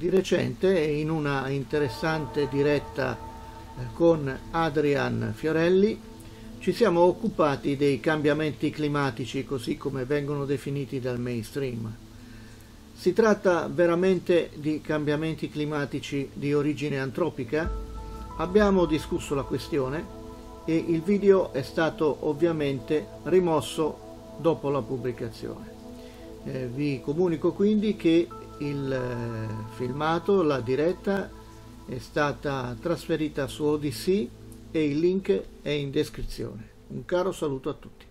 Di recente, in una interessante diretta eh, con Adrian Fiorelli, ci siamo occupati dei cambiamenti climatici così come vengono definiti dal mainstream. Si tratta veramente di cambiamenti climatici di origine antropica? Abbiamo discusso la questione e il video è stato ovviamente rimosso dopo la pubblicazione. Eh, vi comunico quindi che il eh, filmato, la diretta è stata trasferita su Odyssey e il link è in descrizione. Un caro saluto a tutti.